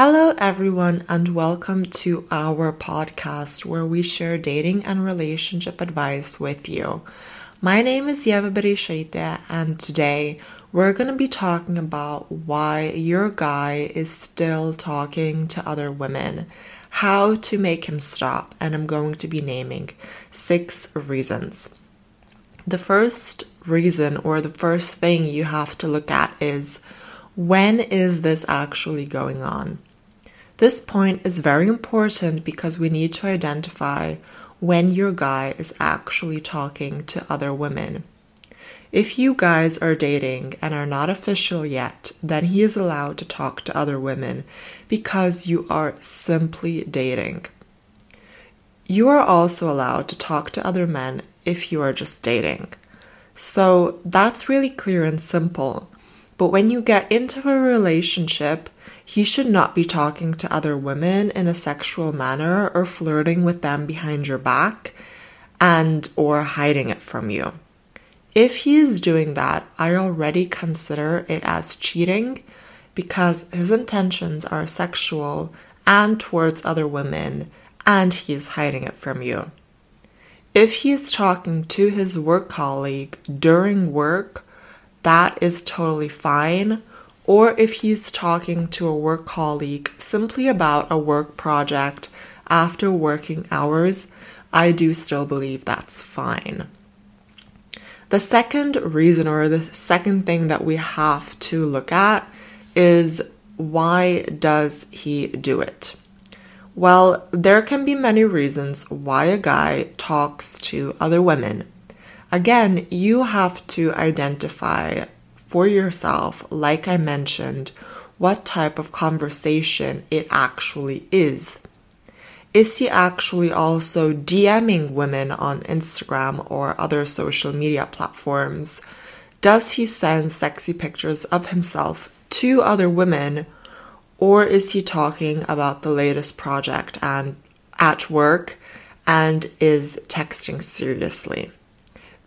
Hello, everyone, and welcome to our podcast where we share dating and relationship advice with you. My name is Yeva Bereisaite, and today we're going to be talking about why your guy is still talking to other women, how to make him stop, and I'm going to be naming six reasons. The first reason, or the first thing you have to look at, is when is this actually going on? This point is very important because we need to identify when your guy is actually talking to other women. If you guys are dating and are not official yet, then he is allowed to talk to other women because you are simply dating. You are also allowed to talk to other men if you are just dating. So that's really clear and simple. But when you get into a relationship, he should not be talking to other women in a sexual manner or flirting with them behind your back and or hiding it from you. If he is doing that, I already consider it as cheating because his intentions are sexual and towards other women and he is hiding it from you. If he is talking to his work colleague during work that is totally fine. Or if he's talking to a work colleague simply about a work project after working hours, I do still believe that's fine. The second reason, or the second thing that we have to look at, is why does he do it? Well, there can be many reasons why a guy talks to other women. Again, you have to identify for yourself, like I mentioned, what type of conversation it actually is. Is he actually also DMing women on Instagram or other social media platforms? Does he send sexy pictures of himself to other women? Or is he talking about the latest project and at work and is texting seriously?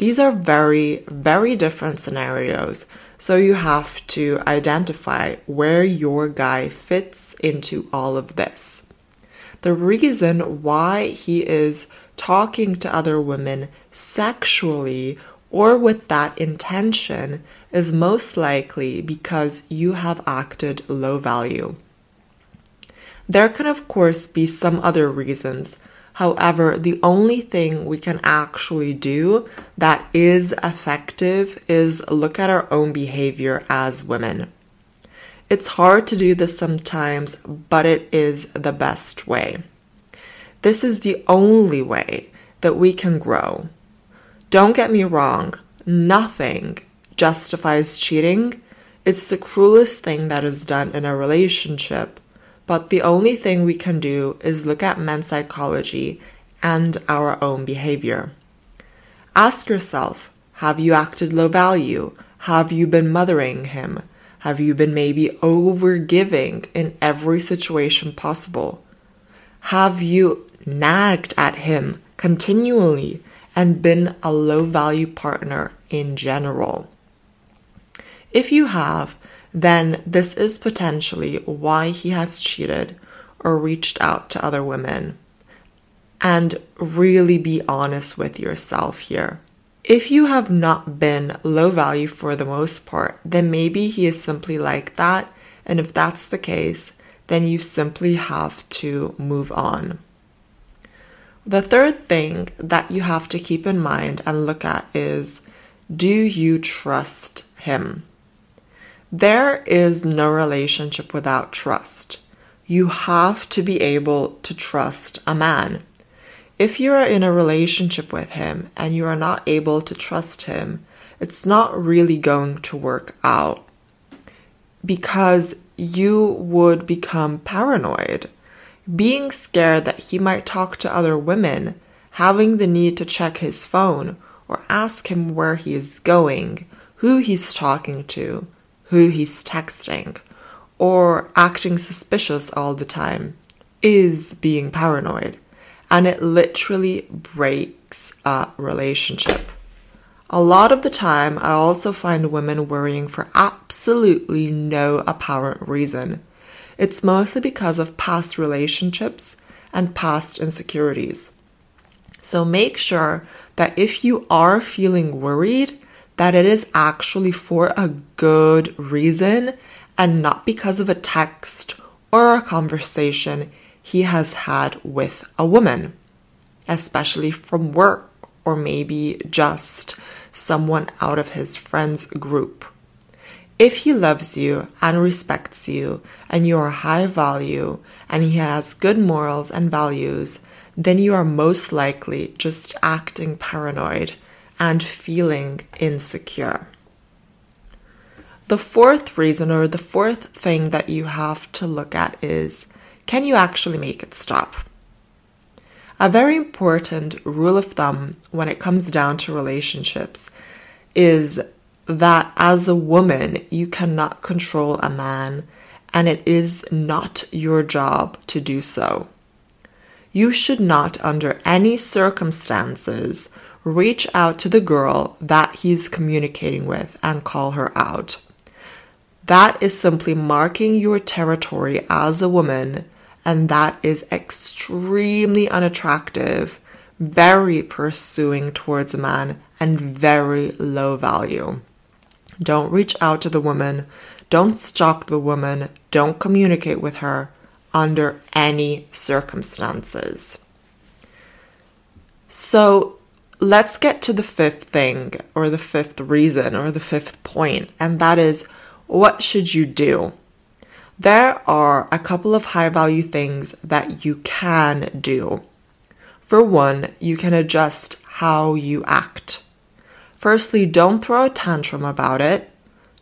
These are very, very different scenarios. So you have to identify where your guy fits into all of this. The reason why he is talking to other women sexually or with that intention is most likely because you have acted low value. There can, of course, be some other reasons However, the only thing we can actually do that is effective is look at our own behavior as women. It's hard to do this sometimes, but it is the best way. This is the only way that we can grow. Don't get me wrong, nothing justifies cheating. It's the cruelest thing that is done in a relationship, but the only thing we can do is look at men's psychology and our own behavior. Ask yourself have you acted low value? Have you been mothering him? Have you been maybe over giving in every situation possible? Have you nagged at him continually and been a low value partner in general? If you have, then this is potentially why he has cheated or reached out to other women. And really be honest with yourself here. If you have not been low value for the most part, then maybe he is simply like that. And if that's the case, then you simply have to move on. The third thing that you have to keep in mind and look at is do you trust him? There is no relationship without trust. You have to be able to trust a man. If you are in a relationship with him and you are not able to trust him, it's not really going to work out because you would become paranoid. Being scared that he might talk to other women, having the need to check his phone or ask him where he is going, who he's talking to, who he's texting or acting suspicious all the time is being paranoid. And it literally breaks a relationship. A lot of the time, I also find women worrying for absolutely no apparent reason. it's mostly because of past relationships and past insecurities. So make sure that if you are feeling worried, that it is actually for a good reason and not because of a text or a conversation he has had with a woman, especially from work or maybe just someone out of his friends group. If he loves you and respects you and you are high value and he has good morals and values, then you are most likely just acting paranoid and feeling insecure. The fourth reason or the fourth thing that you have to look at is can you actually make it stop? A very important rule of thumb when it comes down to relationships is that as a woman, you cannot control a man, and it is not your job to do so. You should not, under any circumstances, reach out to the girl that he's communicating with and call her out. That is simply marking your territory as a woman and that is extremely unattractive, very pursuing towards a man, and very low value. Don't reach out to the woman, don't stalk the woman, don't communicate with her under any circumstances. So, let's get to the fifth thing, or the fifth reason, or the fifth point, and that is what should you do? There are a couple of high value things that you can do. For one, you can adjust how you act. Firstly, don't throw a tantrum about it.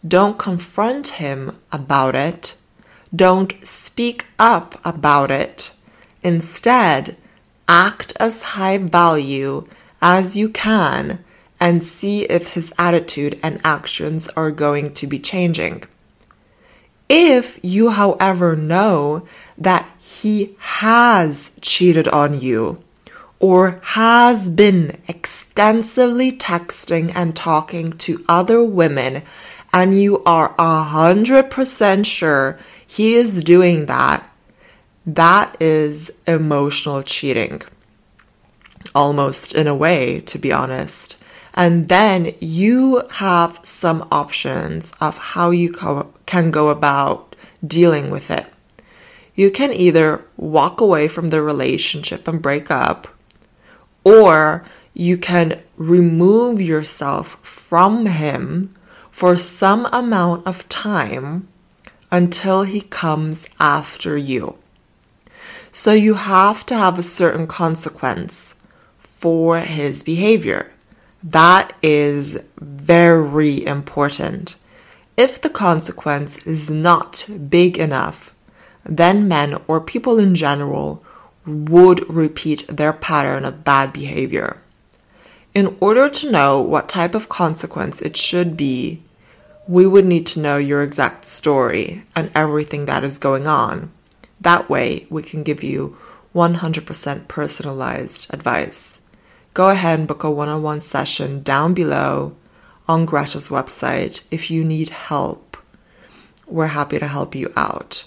Don't confront him about it. Don't speak up about it. Instead, act as high value as you can and see if his attitude and actions are going to be changing. If you, however, know that he has cheated on you or has been extensively texting and talking to other women, and you are a hundred percent sure he is doing that, that is emotional cheating. Almost in a way, to be honest. And then you have some options of how you co- can go about dealing with it. You can either walk away from the relationship and break up, or you can remove yourself from him for some amount of time until he comes after you. So you have to have a certain consequence for his behavior. That is very important. If the consequence is not big enough, then men or people in general would repeat their pattern of bad behavior. In order to know what type of consequence it should be, we would need to know your exact story and everything that is going on. That way, we can give you 100% personalized advice go ahead and book a one on one session down below on Greta's website if you need help. We're happy to help you out.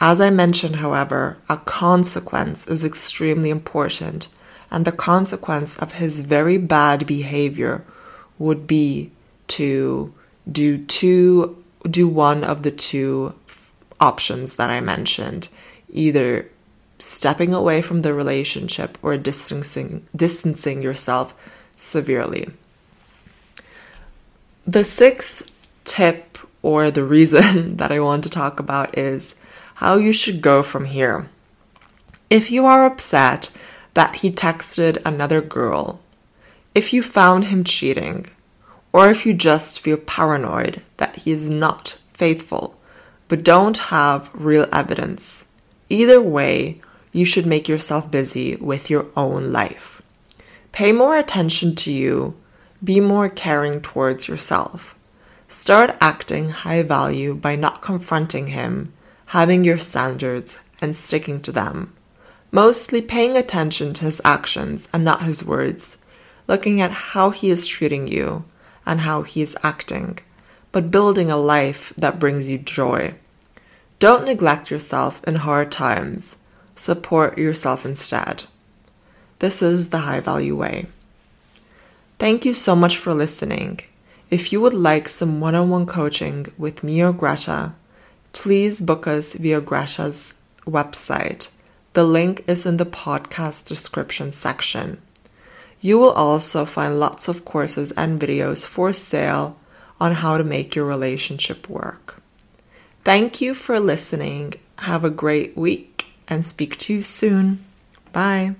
As I mentioned, however, a consequence is extremely important, and the consequence of his very bad behavior would be to do two do one of the two options that I mentioned either stepping away from the relationship or distancing distancing yourself severely. The sixth tip or the reason that I want to talk about is how you should go from here. If you are upset that he texted another girl, if you found him cheating, or if you just feel paranoid that he is not faithful but don't have real evidence, either way, you should make yourself busy with your own life. Pay more attention to you, be more caring towards yourself. Start acting high value by not confronting him, having your standards, and sticking to them. Mostly paying attention to his actions and not his words, looking at how he is treating you and how he is acting, but building a life that brings you joy. Don't neglect yourself in hard times. Support yourself instead. This is the high value way. Thank you so much for listening. If you would like some one on one coaching with me or Greta, please book us via Greta's website. The link is in the podcast description section. You will also find lots of courses and videos for sale on how to make your relationship work. Thank you for listening. Have a great week and speak to you soon. Bye.